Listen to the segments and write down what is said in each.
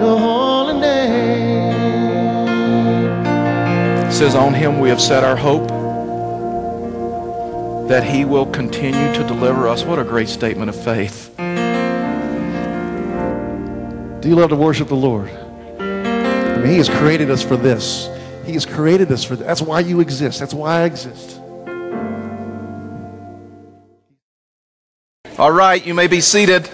your holy name. It says, On him we have set our hope that he will continue to deliver us. What a great statement of faith. Do you love to worship the Lord? I mean, He has created us for this. He has created us for this. That's why you exist. That's why I exist. All right, you may be seated.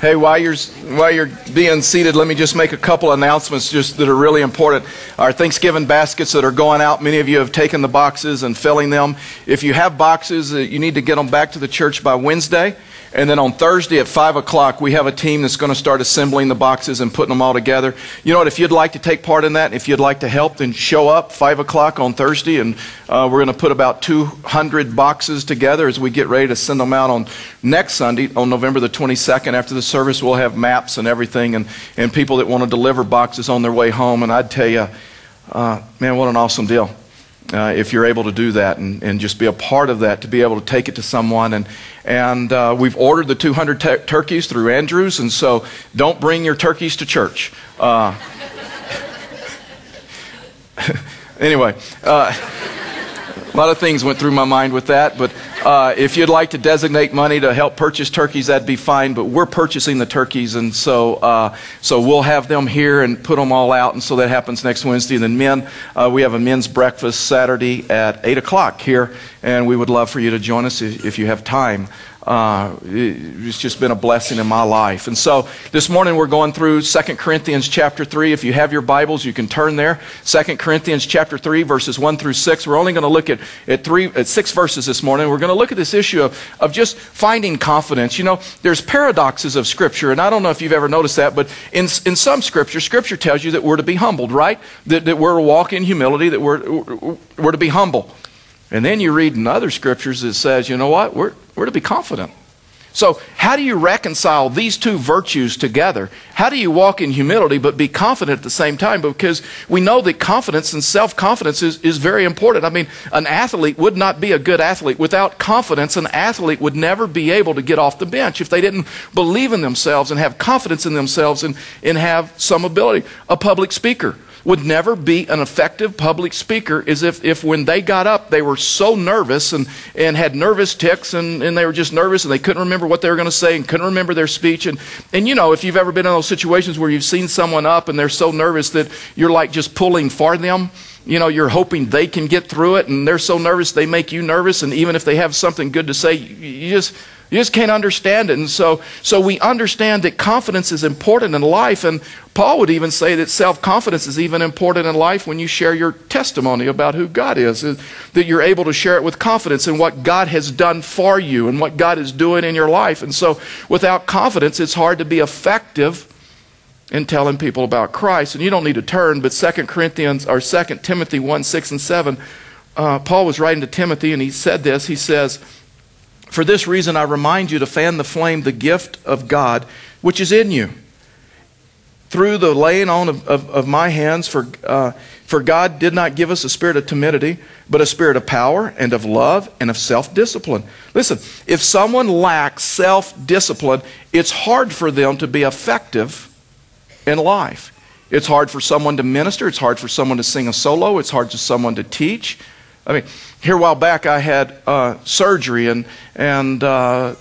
Hey, while you're, while you're being seated, let me just make a couple announcements just that are really important. Our Thanksgiving baskets that are going out, many of you have taken the boxes and filling them. If you have boxes, uh, you need to get them back to the church by Wednesday. And then on Thursday at 5 o'clock, we have a team that's going to start assembling the boxes and putting them all together. You know what? If you'd like to take part in that, if you'd like to help, then show up 5 o'clock on Thursday. And uh, we're going to put about 200 boxes together as we get ready to send them out on next Sunday, on November the 22nd. After the service, we'll have maps and everything and, and people that want to deliver boxes on their way home. And I'd tell you, uh, man, what an awesome deal uh, if you're able to do that and, and just be a part of that, to be able to take it to someone. And, and uh, we've ordered the 200 t- turkeys through Andrews, and so don't bring your turkeys to church. Uh, anyway. A lot of things went through my mind with that, but uh, if you'd like to designate money to help purchase turkeys, that'd be fine. But we're purchasing the turkeys, and so uh, so we'll have them here and put them all out, and so that happens next Wednesday. And then men, uh, we have a men's breakfast Saturday at eight o'clock here, and we would love for you to join us if, if you have time uh, it's just been a blessing in my life. And so this morning we're going through 2 Corinthians chapter 3. If you have your Bibles, you can turn there. 2 Corinthians chapter 3, verses 1 through 6. We're only going to look at, at, three, at six verses this morning. We're going to look at this issue of, of just finding confidence. You know, there's paradoxes of Scripture, and I don't know if you've ever noticed that, but in, in some Scripture, Scripture tells you that we're to be humbled, right? That, that we're to walk in humility, that we're, we're to be humble. And then you read in other scriptures that says, you know what? We're, we're to be confident. So, how do you reconcile these two virtues together? How do you walk in humility but be confident at the same time? Because we know that confidence and self confidence is, is very important. I mean, an athlete would not be a good athlete. Without confidence, an athlete would never be able to get off the bench if they didn't believe in themselves and have confidence in themselves and, and have some ability. A public speaker would never be an effective public speaker is if, if when they got up, they were so nervous and, and had nervous tics and, and they were just nervous and they couldn't remember what they were going to say and couldn't remember their speech. And, and you know, if you've ever been in those situations where you've seen someone up and they're so nervous that you're like just pulling for them, you know, you're hoping they can get through it and they're so nervous they make you nervous. And even if they have something good to say, you just you just can't understand it. And so, so we understand that confidence is important in life. And Paul would even say that self confidence is even important in life when you share your testimony about who God is, that you're able to share it with confidence in what God has done for you and what God is doing in your life. And so, without confidence, it's hard to be effective in telling people about Christ. And you don't need to turn, but 2 Corinthians or 2 Timothy 1 6 and 7, uh, Paul was writing to Timothy and he said this. He says, for this reason, I remind you to fan the flame, the gift of God, which is in you. Through the laying on of, of, of my hands, for, uh, for God did not give us a spirit of timidity, but a spirit of power and of love and of self discipline. Listen, if someone lacks self discipline, it's hard for them to be effective in life. It's hard for someone to minister, it's hard for someone to sing a solo, it's hard for someone to teach. I mean, here a while back, I had uh, surgery, and, and uh,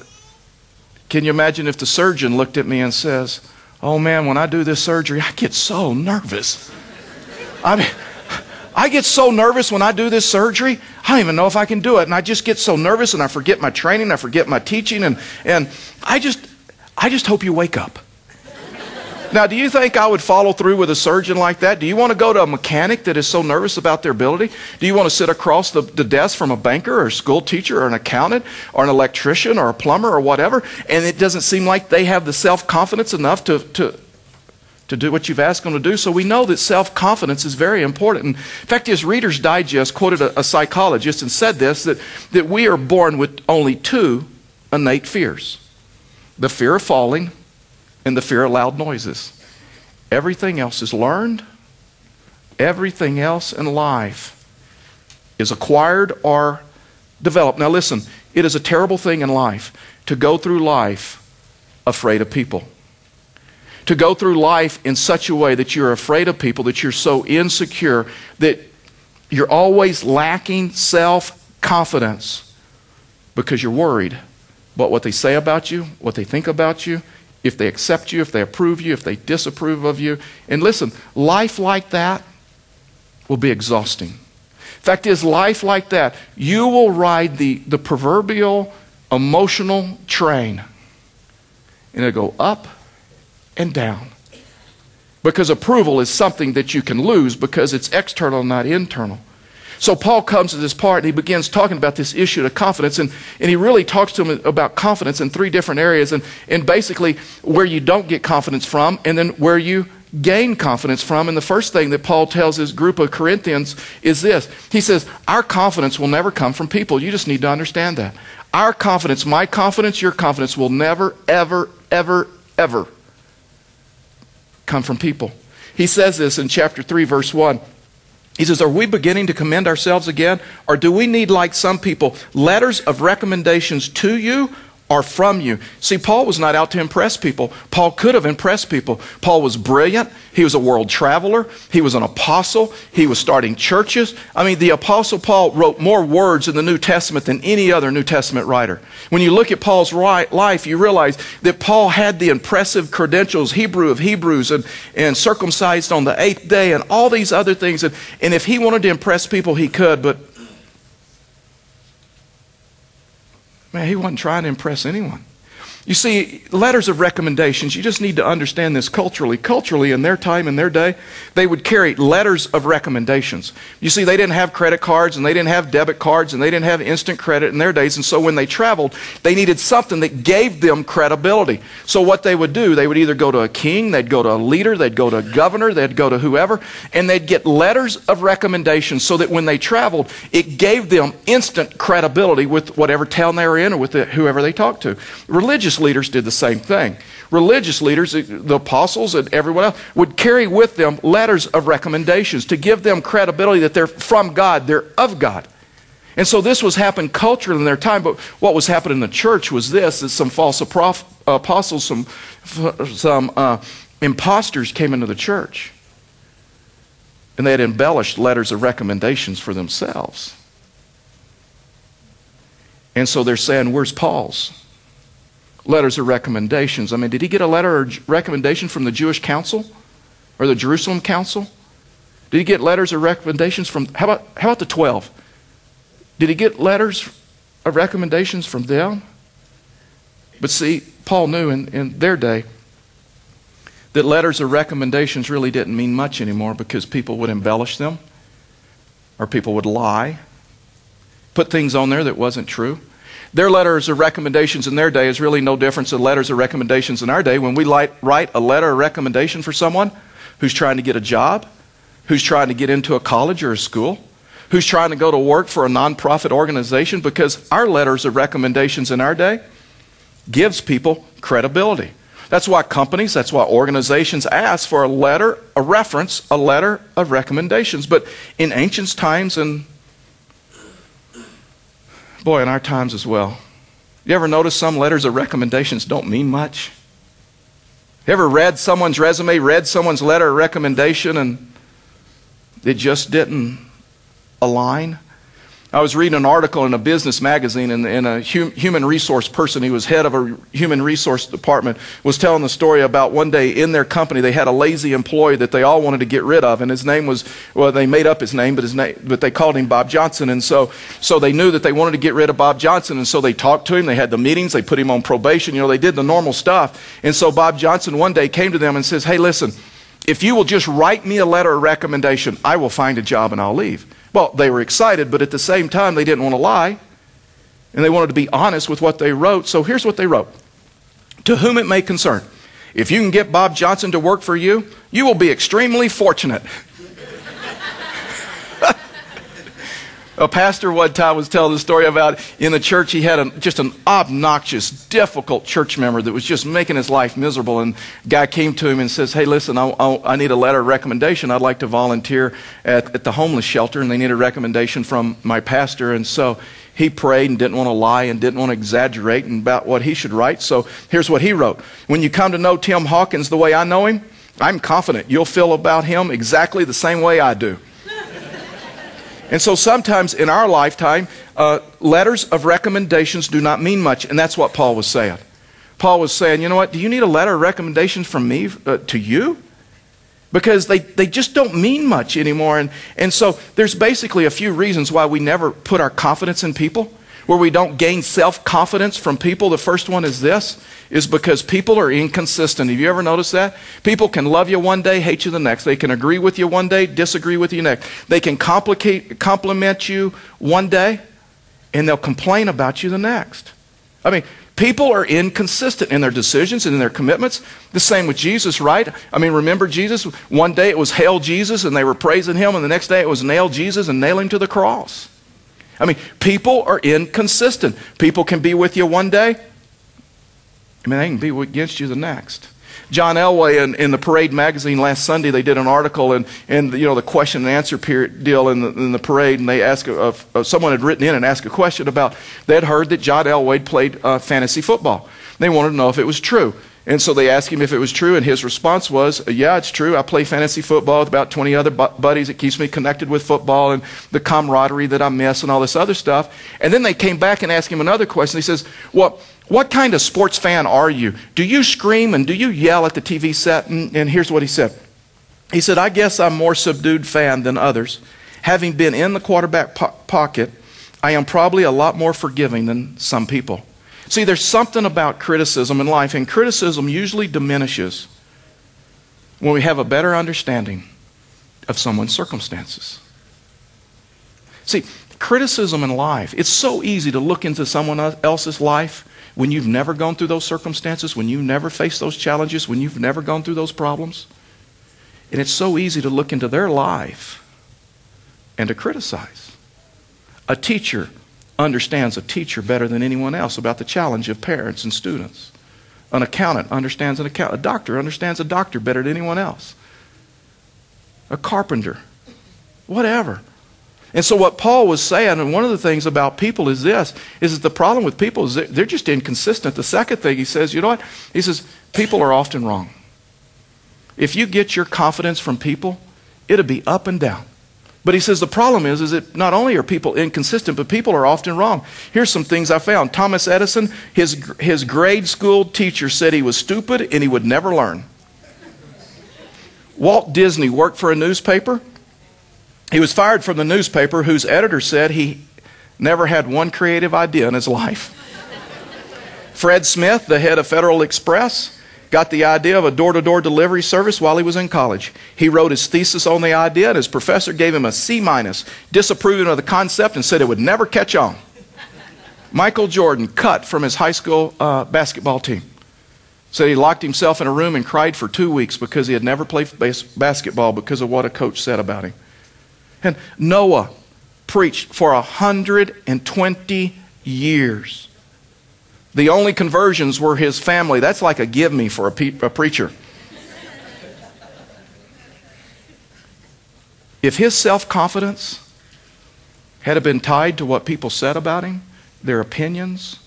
can you imagine if the surgeon looked at me and says, Oh man, when I do this surgery, I get so nervous. I mean, I get so nervous when I do this surgery, I don't even know if I can do it. And I just get so nervous and I forget my training, I forget my teaching, and, and I just I just hope you wake up. Now, do you think I would follow through with a surgeon like that? Do you want to go to a mechanic that is so nervous about their ability? Do you want to sit across the, the desk from a banker or a school teacher or an accountant or an electrician or a plumber or whatever, and it doesn't seem like they have the self confidence enough to, to, to do what you've asked them to do. So we know that self confidence is very important. In fact, his Reader's Digest quoted a, a, psychologist and said this that, that we are born with only two innate fears the fear of falling and the fear of loud noises. Everything else is learned. Everything else in life is acquired or developed. Now, listen, it is a terrible thing in life to go through life afraid of people. to go through life in such a way that you're afraid of people, that you're so insecure, that you're always lacking self confidence because you're worried about what they say about you, what they think about you, if they accept you, if they approve you, if they disapprove of you. And listen, life like that will be exhausting. Fact is, life like that, you will ride the, the proverbial emotional train, and it'll go up and down. Because approval is something that you can lose because it's external, not internal. So Paul comes to this part and he begins talking about this issue of confidence. And, and he really talks to him about confidence in three different areas. And, and basically where you don't get confidence from, and then where you gain confidence from. And the first thing that Paul tells his group of Corinthians is this He says, Our confidence will never come from people. You just need to understand that. Our confidence, my confidence, your confidence will never, ever, ever, ever come from people. He says this in chapter 3, verse 1. He says, Are we beginning to commend ourselves again? Or do we need, like some people, letters of recommendations to you are from you. See, Paul was not out to impress people. Paul could have impressed people. Paul was brilliant. He was a world traveler. He was an apostle. He was starting churches. I mean, the apostle Paul wrote more words in the New Testament than any other New Testament writer. When you look at Paul's life, you realize that Paul had the impressive credentials, Hebrew of Hebrews, and, and circumcised on the eighth day, and all these other things. And, and if he wanted to impress people, he could, but Man, he wasn't trying to impress anyone. You see, letters of recommendations, you just need to understand this culturally. Culturally, in their time, in their day, they would carry letters of recommendations. You see, they didn't have credit cards and they didn't have debit cards and they didn't have instant credit in their days. And so when they traveled, they needed something that gave them credibility. So what they would do, they would either go to a king, they'd go to a leader, they'd go to a governor, they'd go to whoever, and they'd get letters of recommendations so that when they traveled, it gave them instant credibility with whatever town they were in or with whoever they talked to. Religious leaders did the same thing. Religious leaders, the apostles and everyone else, would carry with them letters of recommendations to give them credibility that they're from God, they're of God. And so this was happening culturally in their time, but what was happening in the church was this, that some false apostles, some, some uh, imposters came into the church. And they had embellished letters of recommendations for themselves. And so they're saying, where's Paul's? Letters of recommendations. I mean, did he get a letter or recommendation from the Jewish council or the Jerusalem council? Did he get letters or recommendations from, how about, how about the 12? Did he get letters of recommendations from them? But see, Paul knew in, in their day that letters of recommendations really didn't mean much anymore because people would embellish them or people would lie, put things on there that wasn't true. Their letters of recommendations in their day is really no different than letters of recommendations in our day. When we write a letter of recommendation for someone who's trying to get a job, who's trying to get into a college or a school, who's trying to go to work for a nonprofit organization, because our letters of recommendations in our day gives people credibility. That's why companies, that's why organizations ask for a letter, a reference, a letter of recommendations. But in ancient times and Boy, in our times as well. You ever notice some letters of recommendations don't mean much? You ever read someone's resume, read someone's letter of recommendation, and it just didn't align? I was reading an article in a business magazine, and, and a hum, human resource person who was head of a human resource department was telling the story about one day in their company they had a lazy employee that they all wanted to get rid of, and his name was well they made up his name, but his name but they called him Bob Johnson, and so so they knew that they wanted to get rid of Bob Johnson, and so they talked to him, they had the meetings, they put him on probation, you know, they did the normal stuff, and so Bob Johnson one day came to them and says, "Hey, listen, if you will just write me a letter of recommendation, I will find a job and I'll leave." Well, they were excited, but at the same time, they didn't want to lie. And they wanted to be honest with what they wrote. So here's what they wrote To whom it may concern, if you can get Bob Johnson to work for you, you will be extremely fortunate. A pastor one time was telling the story about in the church he had a, just an obnoxious, difficult church member that was just making his life miserable. And guy came to him and says, "Hey, listen, I, I, I need a letter of recommendation. I'd like to volunteer at, at the homeless shelter, and they need a recommendation from my pastor." And so he prayed and didn't want to lie and didn't want to exaggerate about what he should write. So here's what he wrote When you come to know Tim Hawkins the way I know him, I'm confident you'll feel about him exactly the same way I do. And so sometimes in our lifetime, uh, letters of recommendations do not mean much, and that's what Paul was saying. Paul was saying, you know what, do you need a letter of recommendations from me uh, to you? because they, they just don't mean much anymore. And, and so there's basically a few reasons why we never put our confidence in people, where we don't gain self confidence from people. The first one is this is because people are inconsistent. Have you ever noticed that? People can love you one day, hate you the next. They can agree with you one day, disagree with you next. They can complicate, compliment you one day, and they'll complain about you the next. I mean, People are inconsistent in their decisions and in their commitments. The same with Jesus, right? I mean, remember Jesus? One day it was hail Jesus and they were praising him, and the next day it was nail Jesus and nail him to the cross. I mean, people are inconsistent. People can be with you one day, I mean, they can be against you the next. John Elway in, in the Parade magazine last Sunday, they did an article and, and you know the question and answer period deal in the, in the parade, and they asked uh, uh, someone had written in and asked a question about they had heard that John Elway played uh, fantasy football. They wanted to know if it was true. And so they asked him if it was true, and his response was, uh, Yeah, it's true. I play fantasy football with about 20 other buddies. It keeps me connected with football and the camaraderie that I miss and all this other stuff. And then they came back and asked him another question. He says, Well, what kind of sports fan are you? Do you scream and do you yell at the TV set? And, and here's what he said He said, I guess I'm more subdued fan than others. Having been in the quarterback po- pocket, I am probably a lot more forgiving than some people. See, there's something about criticism in life, and criticism usually diminishes when we have a better understanding of someone's circumstances. See, criticism in life, it's so easy to look into someone else's life when you've never gone through those circumstances, when you've never faced those challenges, when you've never gone through those problems. And it's so easy to look into their life and to criticize. A teacher understands a teacher better than anyone else about the challenge of parents and students. An accountant understands an accountant. A doctor understands a doctor better than anyone else. A carpenter, whatever. And so what Paul was saying, and one of the things about people is this, is that the problem with people is they're just inconsistent. The second thing he says, you know what? He says, people are often wrong. If you get your confidence from people, it'll be up and down. But he says the problem is, is that not only are people inconsistent, but people are often wrong. Here's some things I found. Thomas Edison, his, his grade school teacher said he was stupid and he would never learn. Walt Disney worked for a newspaper he was fired from the newspaper whose editor said he never had one creative idea in his life. Fred Smith, the head of Federal Express, got the idea of a door to door delivery service while he was in college. He wrote his thesis on the idea, and his professor gave him a C minus, disapproving of the concept and said it would never catch on. Michael Jordan cut from his high school uh, basketball team. Said he locked himself in a room and cried for two weeks because he had never played bas- basketball because of what a coach said about him. And Noah preached for 120 years. The only conversions were his family. That's like a give me for a, pe- a preacher. If his self confidence had been tied to what people said about him, their opinions,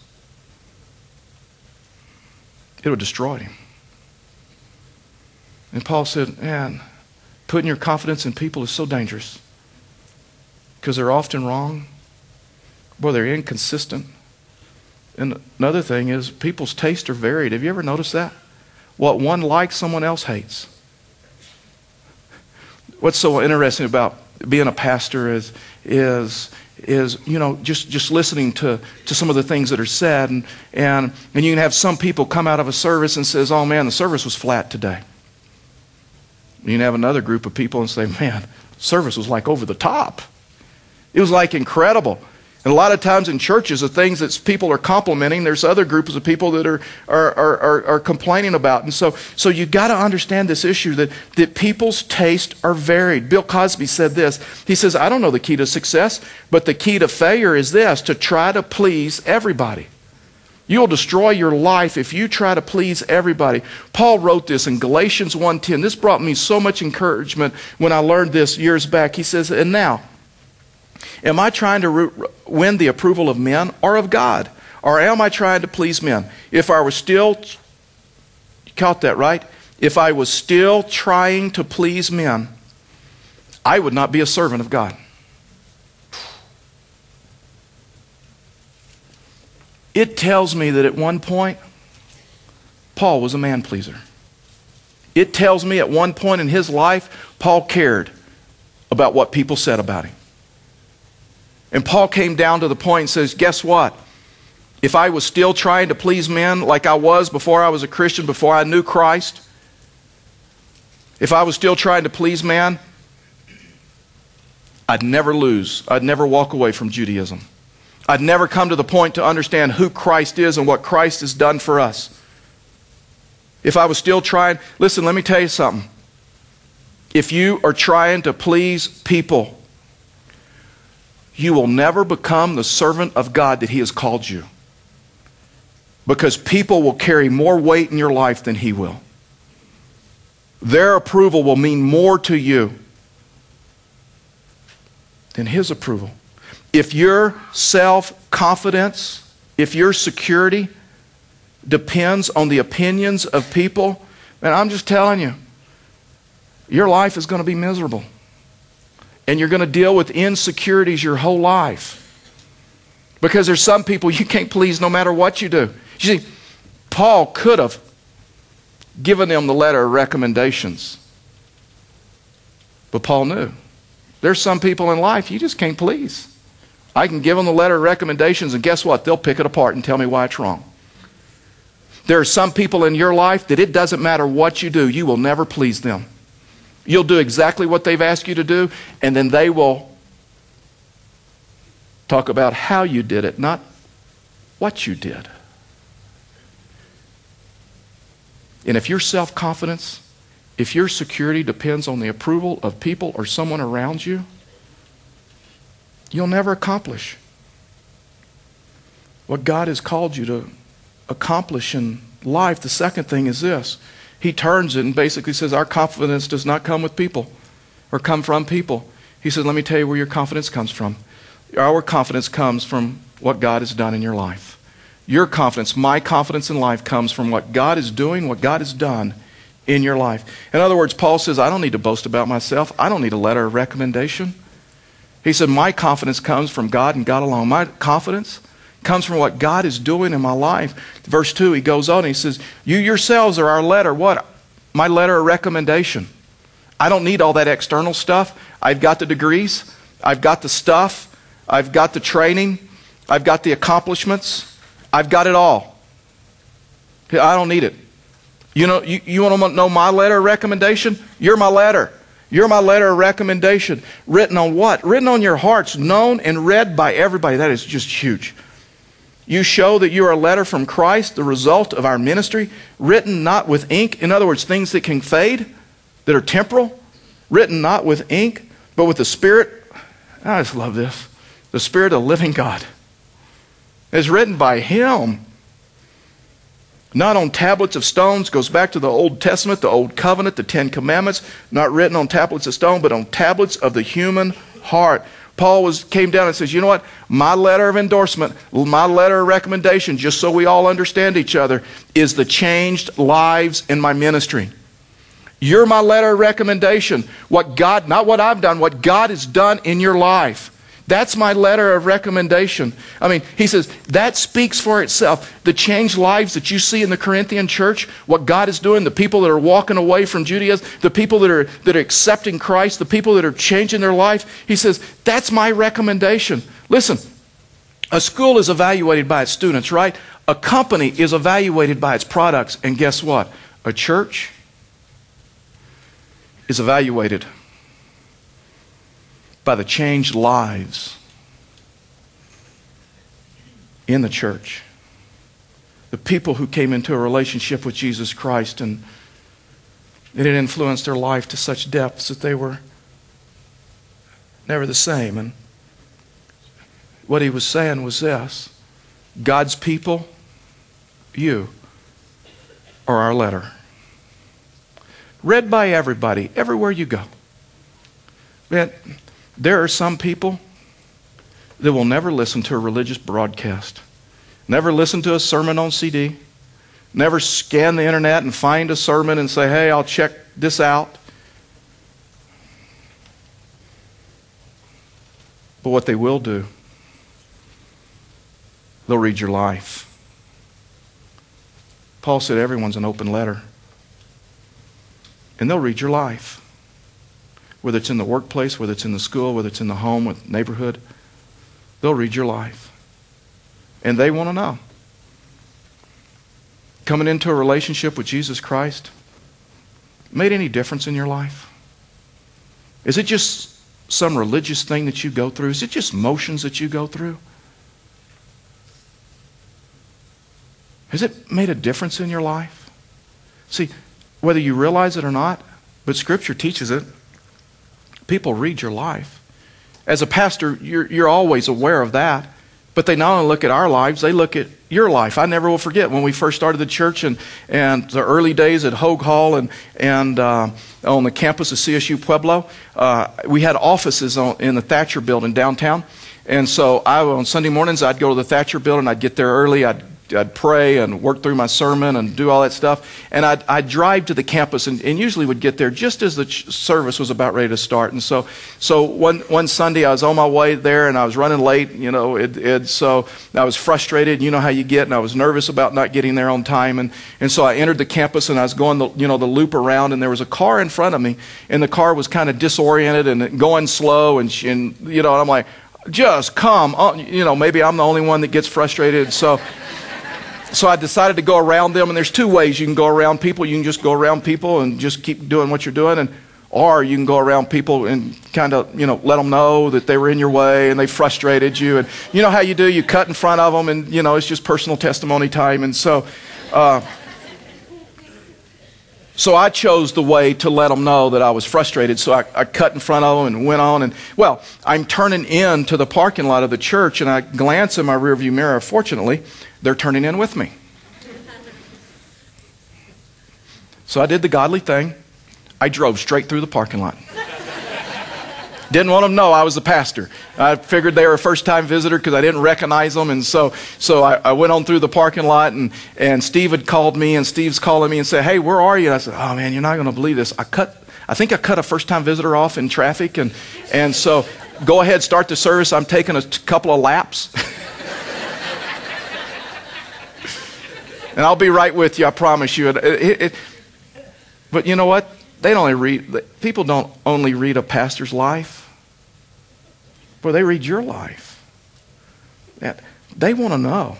it would destroy him. And Paul said, Man, putting your confidence in people is so dangerous because they're often wrong. Boy, they're inconsistent. And another thing is, people's tastes are varied. Have you ever noticed that? What one likes, someone else hates. What's so interesting about being a pastor is, is, is you know, just, just listening to, to some of the things that are said. And, and, and you can have some people come out of a service and says, oh man, the service was flat today. You can have another group of people and say, man, service was like over the top. It was like incredible. And a lot of times in churches, the things that people are complimenting, there's other groups of people that are, are, are, are, complaining about. And so, so you've got to understand this issue that, that people's tastes are varied. Bill Cosby said this. He says, I don't know the key to success, but the key to failure is this to try to please everybody. You'll destroy your life if you try to please everybody. Paul wrote this in Galatians 1:10. This brought me so much encouragement when I learned this years back. He says, "And now, Am I trying to ru- win the approval of men or of God? Or am I trying to please men? If I was still, caught that right? If I was still trying to please men, I would not be a servant of God. It tells me that at one point, Paul was a man pleaser. It tells me at one point in his life, Paul cared about what people said about him. And Paul came down to the point and says, Guess what? If I was still trying to please men like I was before I was a Christian, before I knew Christ, if I was still trying to please man, I'd never lose. I'd never walk away from Judaism. I'd never come to the point to understand who Christ is and what Christ has done for us. If I was still trying, listen, let me tell you something. If you are trying to please people, you will never become the servant of God that He has called you. Because people will carry more weight in your life than He will. Their approval will mean more to you than His approval. If your self confidence, if your security depends on the opinions of people, and I'm just telling you, your life is going to be miserable. And you're going to deal with insecurities your whole life. Because there's some people you can't please no matter what you do. You see, Paul could have given them the letter of recommendations. But Paul knew. There's some people in life you just can't please. I can give them the letter of recommendations, and guess what? They'll pick it apart and tell me why it's wrong. There are some people in your life that it doesn't matter what you do, you will never please them. You'll do exactly what they've asked you to do, and then they will talk about how you did it, not what you did. And if your self confidence, if your security depends on the approval of people or someone around you, you'll never accomplish what God has called you to accomplish in life. The second thing is this he turns it and basically says, Our confidence does not come with people or come from people. He says, Let me tell you where your confidence comes from. Our confidence comes from what God has done in your life. Your confidence, my confidence in life, comes from what God is doing, what God has done in your life. In other words, Paul says, I don't need to boast about myself. I don't need a letter of recommendation. He said, My confidence comes from God and God alone. My confidence comes from what God is doing in my life. Verse 2, he goes on, he says, You yourselves are our letter. What? My letter of recommendation. I don't need all that external stuff. I've got the degrees, I've got the stuff, I've got the training, I've got the accomplishments, I've got it all. I don't need it. You know, you, you want to know my letter of recommendation? You're my letter. You're my letter of recommendation. Written on what? Written on your hearts, known and read by everybody. That is just huge. You show that you are a letter from Christ, the result of our ministry, written not with ink. In other words, things that can fade, that are temporal, written not with ink, but with the Spirit. I just love this. The Spirit of the living God. It's written by Him. Not on tablets of stones, goes back to the Old Testament, the Old Covenant, the Ten Commandments, not written on tablets of stone, but on tablets of the human heart. Paul was, came down and says, You know what? My letter of endorsement, my letter of recommendation, just so we all understand each other, is the changed lives in my ministry. You're my letter of recommendation. What God, not what I've done, what God has done in your life. That's my letter of recommendation. I mean, he says, that speaks for itself. The changed lives that you see in the Corinthian church, what God is doing, the people that are walking away from Judaism, the people that are, that are accepting Christ, the people that are changing their life, he says, that's my recommendation. Listen, a school is evaluated by its students, right? A company is evaluated by its products. And guess what? A church is evaluated by the changed lives in the church. The people who came into a relationship with Jesus Christ and it had influenced their life to such depths that they were never the same. And what he was saying was this God's people, you, are our letter. Read by everybody, everywhere you go. Man, there are some people that will never listen to a religious broadcast, never listen to a sermon on CD, never scan the internet and find a sermon and say, hey, I'll check this out. But what they will do, they'll read your life. Paul said everyone's an open letter. And they'll read your life. Whether it's in the workplace, whether it's in the school, whether it's in the home, or neighborhood, they'll read your life. And they want to know. Coming into a relationship with Jesus Christ made any difference in your life? Is it just some religious thing that you go through? Is it just motions that you go through? Has it made a difference in your life? See, whether you realize it or not, but Scripture teaches it, people read your life. As a pastor, you're, you're always aware of that. But they not only look at our lives, they look at your life. I never will forget when we first started the church and, and the early days at Hoag Hall and, and uh, on the campus of CSU Pueblo. Uh, we had offices on, in the Thatcher building downtown. And so I, on Sunday mornings, I'd go to the Thatcher building. I'd get there early. I'd I'd pray and work through my sermon and do all that stuff. And I'd, I'd drive to the campus and, and, usually would get there just as the ch- service was about ready to start. And so, so one, one Sunday I was on my way there and I was running late, you know, it, it, so I was frustrated. You know how you get, and I was nervous about not getting there on time. And, and so I entered the campus and I was going the, you know, the loop around and there was a car in front of me and the car was kind of disoriented and going slow and, and you know, and I'm like, just come on. You know, maybe I'm the only one that gets frustrated. So, so I decided to go around them, and there's two ways you can go around people. You can just go around people and just keep doing what you're doing, and or you can go around people and kind of you know let them know that they were in your way and they frustrated you, and you know how you do. You cut in front of them, and you know it's just personal testimony time, and so. Uh, so I chose the way to let them know that I was frustrated. So I, I, cut in front of them and went on. And, well, I'm turning in to the parking lot of the church, and I glance in my rearview mirror. Fortunately, they're turning in with me. So I did the godly thing. I drove straight through the parking lot. Didn't want them to know I was the pastor. I figured they were a first time visitor because I didn't recognize them. And so, so I, I, went on through the parking lot, and, and Steve had called me, and Steve's calling me and said, Hey, where are you? And I said, Oh, man, you're not going to believe this. I cut. I think I cut a first time visitor off in traffic. And, and so go ahead, start the service. I'm taking a couple of laps. and I'll be right with you, I promise you. It, it, it, but you know what? They don't only read, people don't only read a pastor's life Boy, they read your life. They want to know.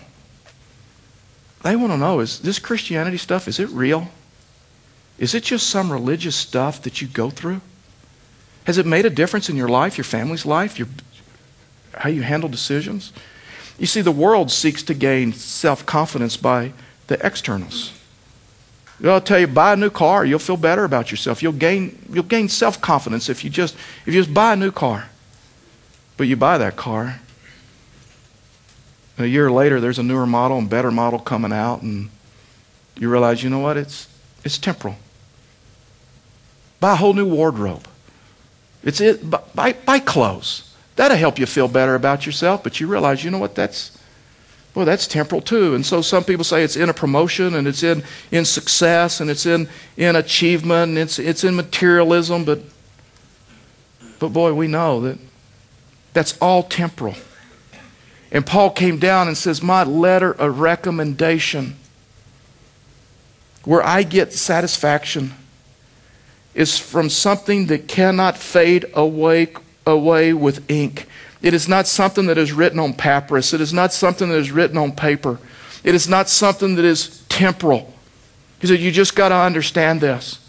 They want to know is this Christianity stuff, is it real? Is it just some religious stuff that you go through? Has it made a difference in your life, your family's life, your, how you handle decisions? You see, the world seeks to gain self confidence by the externals. I'll tell you, buy a new car, you'll feel better about yourself. You'll gain, you'll gain self confidence if you just if you just buy a new car. But you buy that car. a year later, there's a newer model and better model coming out, and you realize, you know what? It's, it's temporal. Buy a whole new wardrobe. It's it. Buy, buy clothes. That'll help you feel better about yourself, but you realize, you know what? That's, well, that's temporal too. And so some people say it's in a promotion and it's in, in success and it's in, in achievement and it's, it's in materialism, but, but boy, we know that that's all temporal. And Paul came down and says, My letter of recommendation, where I get satisfaction, is from something that cannot fade away, away with ink. It is not something that is written on papyrus. It is not something that is written on paper. It is not something that is temporal. He said, You just got to understand this.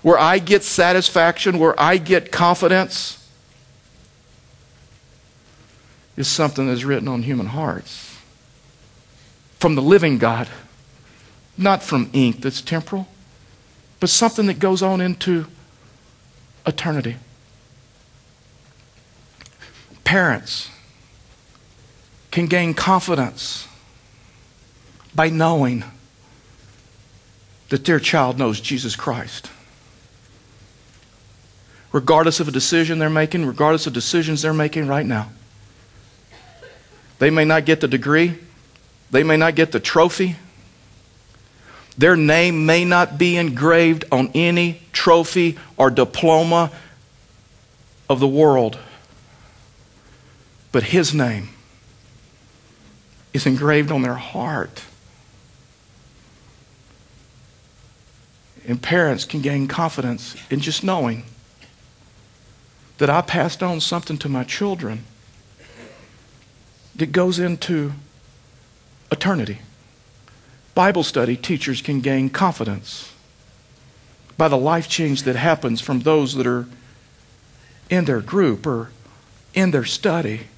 Where I get satisfaction, where I get confidence, is something that's written on human hearts from the living God, not from ink that's temporal, but something that goes on into eternity. Parents can gain confidence by knowing that their child knows Jesus Christ. Regardless of a decision they're making, regardless of decisions they're making right now They may not get the degree, they may not get the trophy. Their name may not be engraved on any trophy or diploma of the world, but His name is engraved on their heart. And parents can gain confidence in just knowing that I passed on something to my children that goes into eternity. Bible study teachers can gain confidence by the life change that happens from those that are in their group or in their study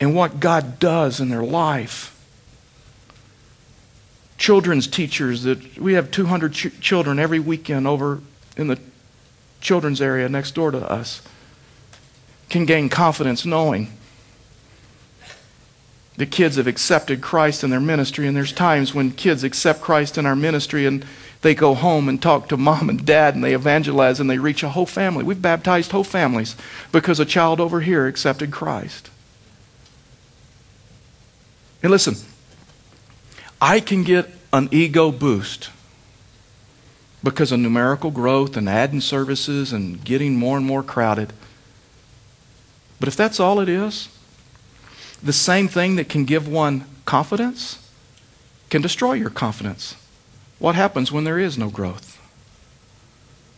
and what God does in their life. Children's teachers that we have 200 ch- children every weekend over in the children's area next door to us can gain confidence knowing the kids have accepted Christ in their ministry, and there's times when kids accept Christ in our ministry and they go home and talk to mom and dad and they evangelize and they reach a whole family. We've baptized whole families because a child over here accepted Christ. And listen, I can get an ego boost because of numerical growth and adding services and getting more and more crowded. But if that's all it is, the same thing that can give one confidence can destroy your confidence. What happens when there is no growth?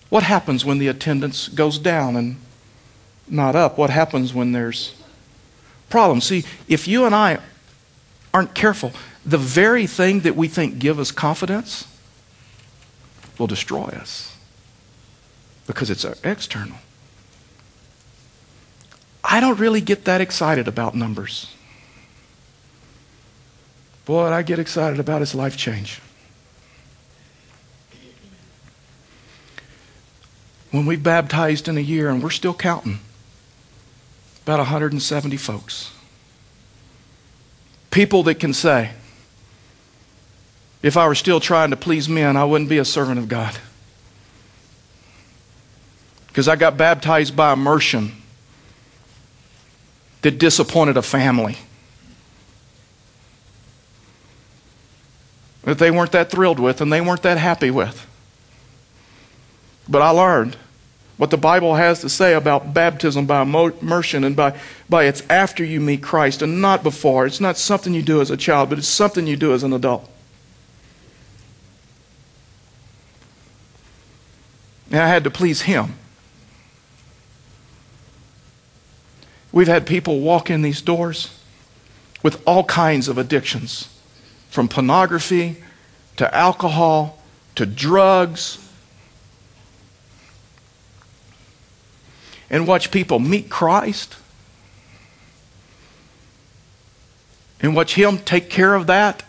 What happens when the attendance goes down and not up? What happens when there's problems? See, if you and I aren't careful, the very thing that we think give us confidence will destroy us because it's external. I don't really get that excited about numbers. What I get excited about is life change. When we've baptized in a year, and we're still counting, about 170 folks. People that can say, if I were still trying to please men, I wouldn't be a servant of God. Because I got baptized by immersion that disappointed a family. That they weren't that thrilled with and they weren't that happy with. But I learned what the Bible has to say about baptism by immersion and by, by it's after you meet Christ and not before. It's not something you do as a child, but it's something you do as an adult. And I had to please Him. We've had people walk in these doors with all kinds of addictions, from pornography to alcohol to drugs. And watch people meet Christ and watch Him take care of that.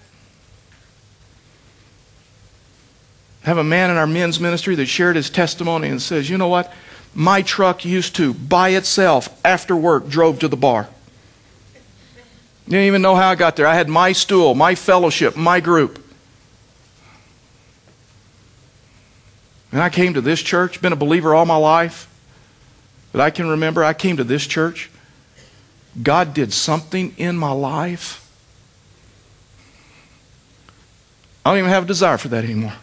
Have a man in our men's ministry that shared his testimony and says, You know what? my truck used to, by itself, after work, drove to the bar. Didn't even know how I got there. I had my stool, my fellowship, my group. And I came to this church, been a believer all my life. But I can remember I came to this church. God did something in my life. I don't even have a desire for that anymore.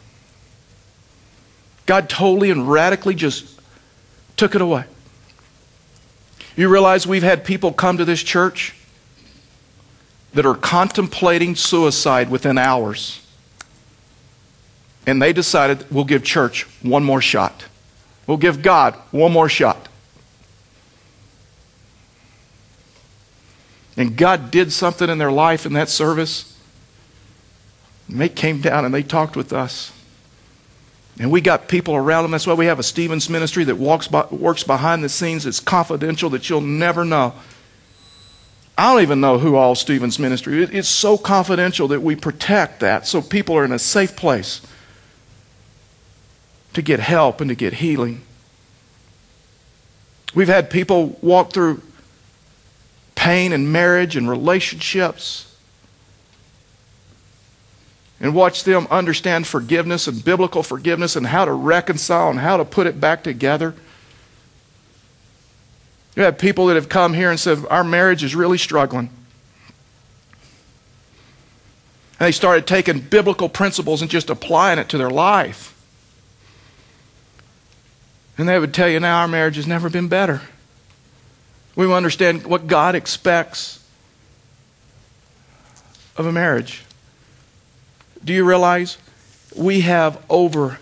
God totally and radically just took it away. You realize we've had people come to this church that are contemplating suicide within hours. And they decided we'll give church one more shot. We'll give God one more shot. And God did something in their life in that service. And they came down and they talked with us. And we got people around them. That's why we have a Stevens ministry that walks by, works behind the scenes. It's confidential that you'll never know. I don't even know who all Stevens ministry is. It's so confidential that we protect that so people are in a safe place to get help and to get healing. We've had people walk through pain and marriage and relationships and watch them understand forgiveness and biblical forgiveness and how to reconcile and how to put it back together. You have people that have come here and said, Our marriage is really struggling. And they started taking biblical principles and just applying it to their life. And they would tell you now our marriage has never been better. We understand what God expects of a marriage. Do you realize we have over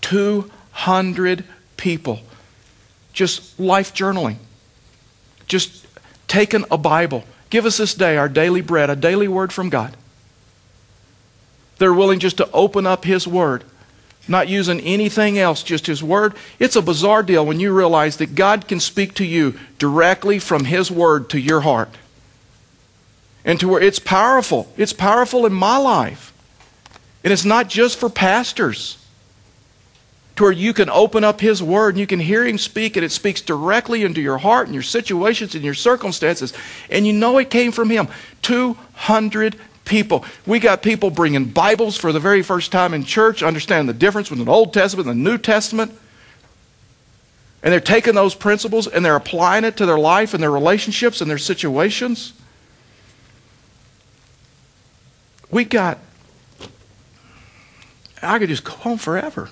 200 people just life journaling, just taking a Bible. Give us this day our daily bread, a daily word from God. They're willing just to open up His Word, not using anything else, just His Word. It's a bizarre deal when you realize that God can speak to you directly from His Word to your heart. And to where it's powerful. It's powerful in my life. And it's not just for pastors to where you can open up His Word and you can hear Him speak, and it speaks directly into your heart and your situations and your circumstances, and you know it came from Him. 200 people. We got people bringing Bibles for the very first time in church, understanding the difference between the Old Testament and the New Testament. And they're taking those principles and they're applying it to their life and their relationships and their situations. We got, I could just go on forever.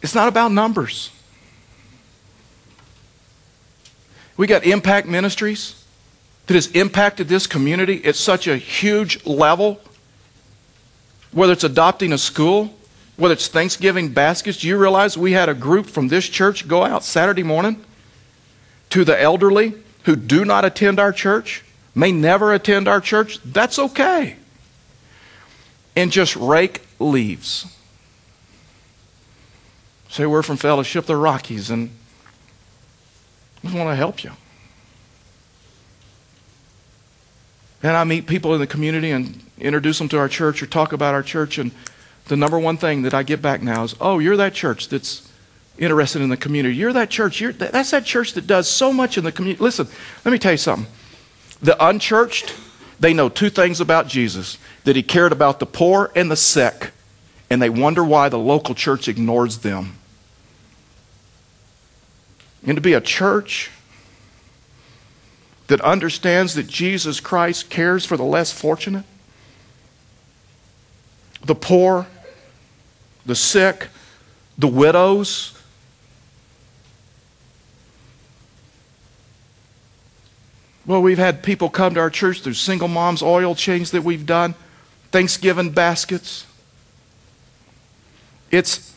It's not about numbers. We got impact ministries that has impacted this community at such a huge level. Whether it's adopting a school, whether it's Thanksgiving baskets, do you realize we had a group from this church go out Saturday morning to the elderly who do not attend our church, may never attend our church? That's okay. And just rake leaves. Say, we're from Fellowship the Rockies, and we want to help you. And I meet people in the community and introduce them to our church or talk about our church, and the number one thing that I get back now is, oh, you're that church that's interested in the community. You're that church. You're, that's that church that does so much in the community. Listen, let me tell you something. The unchurched, they know two things about Jesus that he cared about the poor and the sick, and they wonder why the local church ignores them and to be a church that understands that Jesus Christ cares for the less fortunate, the poor, the sick, the widows. Well, we've had people come to our church through single moms oil change that we've done, Thanksgiving baskets. It's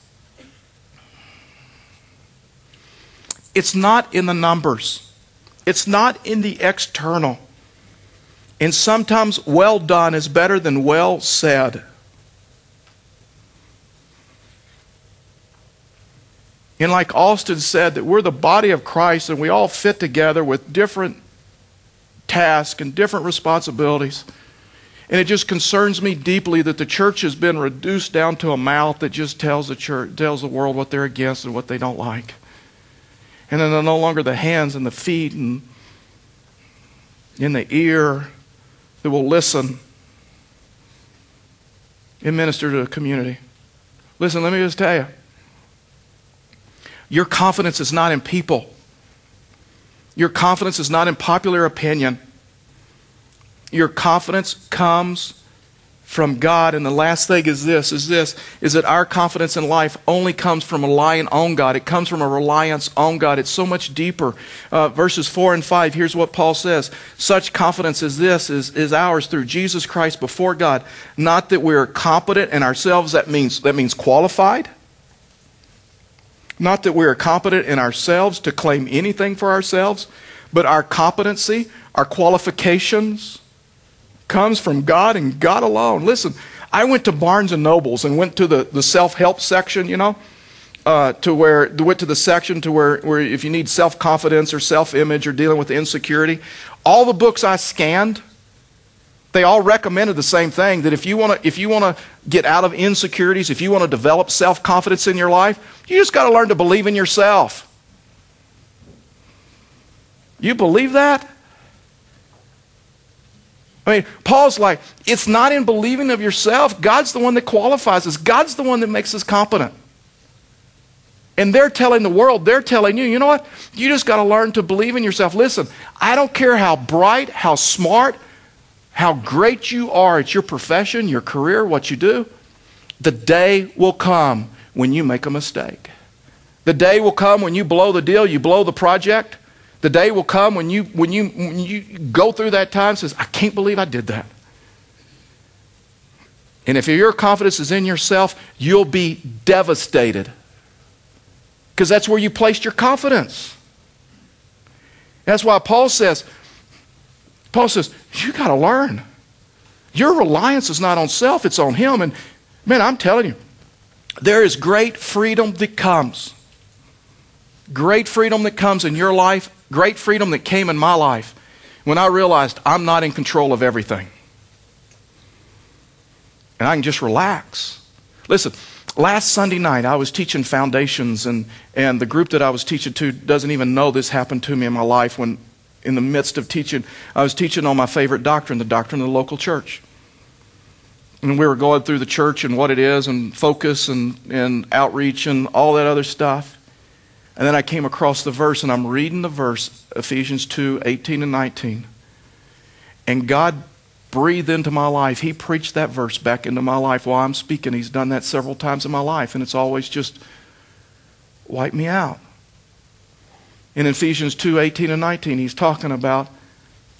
It's not in the numbers, it's not in the external. And sometimes well done is better than well said. And like Austin said, that we're the body of Christ and we all fit together with different tasks and different responsibilities. And it just concerns me deeply that the church has been reduced down to a mouth that just tells the church, tells the world what they're against and what they don't like. And then they're no longer the hands and the feet and in the ear that will listen and minister to the community. Listen, let me just tell you your confidence is not in people, your confidence is not in popular opinion. Your confidence comes from God. And the last thing is this, is this, is that our confidence in life only comes from relying on God. It comes from a reliance on God. It's so much deeper. Uh, verses 4 and 5, here's what Paul says. Such confidence as this is, is ours through Jesus Christ before God. Not that we're competent in ourselves, that means, that means qualified. Not that we are competent in ourselves to claim anything for ourselves, but our competency, our qualifications, comes from God and God alone. Listen, I went to Barnes and Nobles and went to the, the self help section, you know, uh, to where went to the section to where, where if you need self confidence or self image or dealing with insecurity, all the books I scanned, they all recommended the same thing that if you want to if you want to get out of insecurities, if you want to develop self confidence in your life, you just got to learn to believe in yourself. You believe that? I mean, Paul's like, it's not in believing of yourself. God's the one that qualifies us, God's the one that makes us competent. And they're telling the world, they're telling you, you know what? You just got to learn to believe in yourself. Listen, I don't care how bright, how smart, how great you are at your profession, your career, what you do. The day will come when you make a mistake. The day will come when you blow the deal, you blow the project. The day will come when you, when you, when you go through that time says, I can't believe I did that. And if your confidence is in yourself, you'll be devastated. Because that's where you placed your confidence. That's why Paul says, Paul says, you got to learn. Your reliance is not on self, it's on him. And man, I'm telling you, there is great freedom that comes. Great freedom that comes in your life, great freedom that came in my life when I realized I'm not in control of everything. And I can just relax. Listen, last Sunday night I was teaching foundations, and, and the group that I was teaching to doesn't even know this happened to me in my life when, in the midst of teaching, I was teaching on my favorite doctrine, the doctrine of the local church. And we were going through the church and what it is, and focus and, and outreach and all that other stuff. And then I came across the verse, and I'm reading the verse, Ephesians 2 18 and 19. And God breathed into my life. He preached that verse back into my life while I'm speaking. He's done that several times in my life, and it's always just wiped me out. In Ephesians 2 18 and 19, he's talking about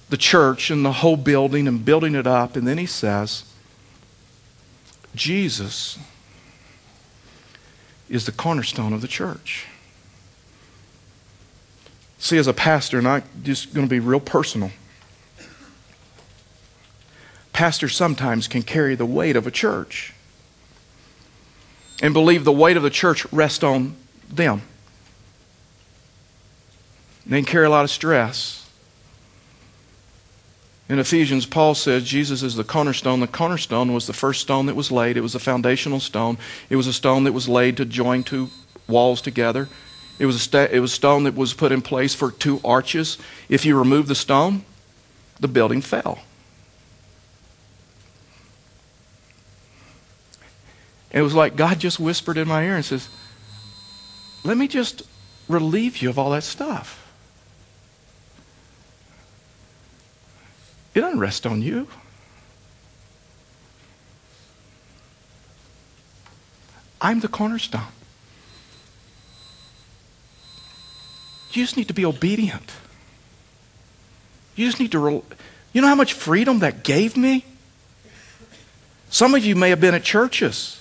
the church and the whole building and building it up. And then he says, Jesus is the cornerstone of the church. See, as a pastor, and I'm just going to be real personal, pastors sometimes can carry the weight of a church and believe the weight of the church rests on them. They can carry a lot of stress. In Ephesians, Paul says Jesus is the cornerstone. The cornerstone was the first stone that was laid. It was a foundational stone. It was a stone that was laid to join two walls together. It was a, sta- it was stone that was put in place for two arches. If you remove the stone, the building fell. And it was like God just whispered in my ear and says, Let me just relieve you of all that stuff. It doesn't rest on you. I'm the cornerstone. You just need to be obedient. You just need to. Re- you know how much freedom that gave me? Some of you may have been at churches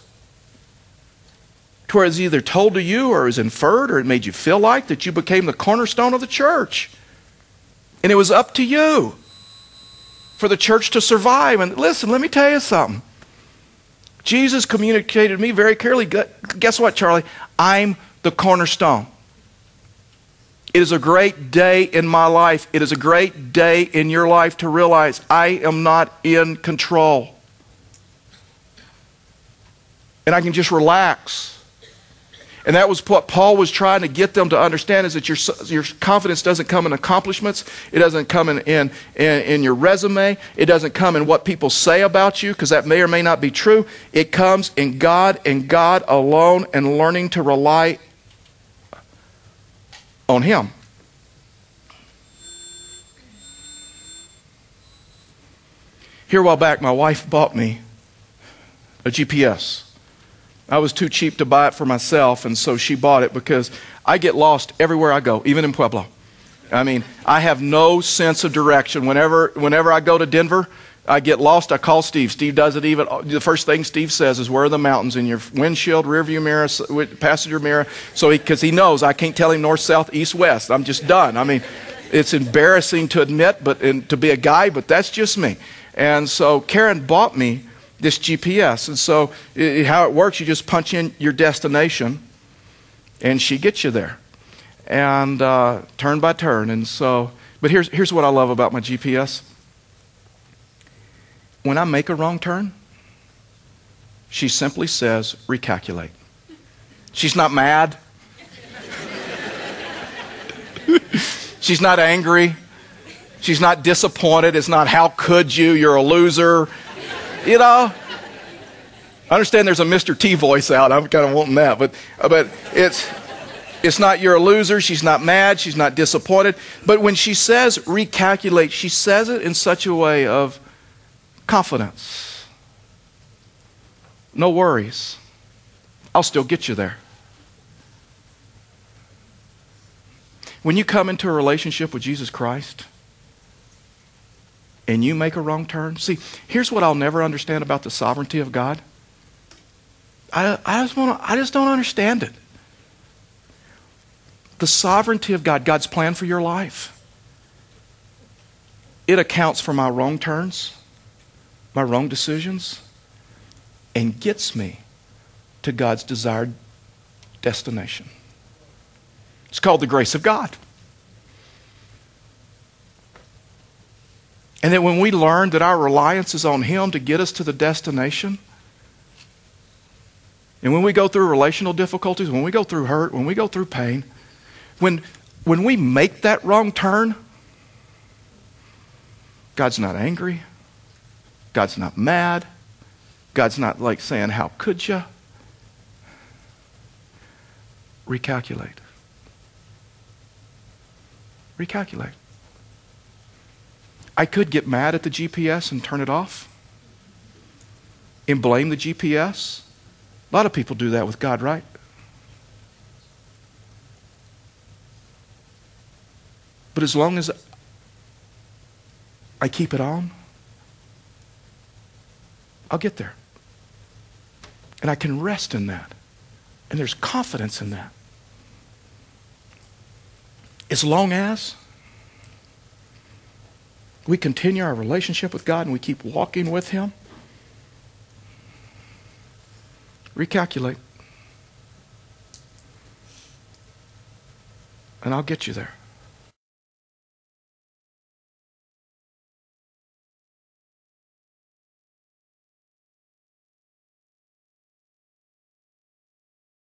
where it's either told to you or is inferred or it made you feel like that you became the cornerstone of the church. And it was up to you for the church to survive. And listen, let me tell you something. Jesus communicated to me very clearly. Guess what, Charlie? I'm the cornerstone. It is a great day in my life. It is a great day in your life to realize I am not in control. And I can just relax. And that was what Paul was trying to get them to understand is that your, your confidence doesn't come in accomplishments. It doesn't come in, in, in, in your resume. It doesn't come in what people say about you, because that may or may not be true. It comes in God and God alone and learning to rely on Him. Here a while back, my wife bought me a GPS. I was too cheap to buy it for myself, and so she bought it because I get lost everywhere I go, even in Pueblo. I mean, I have no sense of direction. Whenever, whenever I go to Denver, I get lost. I call Steve. Steve does it even. The first thing Steve says is, "Where are the mountains in your windshield, rearview mirror, passenger mirror?" So because he, he, knows I can't tell him north, south, east, west. I'm just done. I mean, it's embarrassing to admit, but to be a guy, but that's just me. And so Karen bought me this GPS. And so, it, how it works, you just punch in your destination, and she gets you there, and uh, turn by turn. And so, but here's, here's what I love about my GPS. When I make a wrong turn, she simply says, recalculate. She's not mad. She's not angry. She's not disappointed. It's not, how could you? You're a loser. You know? I understand there's a Mr. T voice out. I'm kind of wanting that. But, but it's, It's not you're a loser. She's not mad. She's not disappointed. But when she says recalculate, she says it in such a way of confidence. No worries. I'll still get you there. When you come into a relationship with Jesus Christ and you make a wrong turn, see, here's what I'll never understand about the sovereignty of God. I, I just, wanna, I just don't understand it. The sovereignty of God, God's plan for your life, it accounts for my wrong turns, my wrong decisions, and gets me to God's desired destination. It's called the grace of God. And that when we learn that our reliance is on Him to get us to the destination, and when we go through relational difficulties, when we go through hurt, when we go through pain, when, when we make that wrong turn, God's not angry. God's not mad. God's not like saying, How could you? Recalculate. Recalculate. I could get mad at the GPS and turn it off and blame the GPS. A lot of people do that with God, right? But as long as I keep it on, I'll get there. And I can rest in that. And there's confidence in that. As long as we continue our relationship with God and we keep walking with Him, recalculate. And I'll get you there.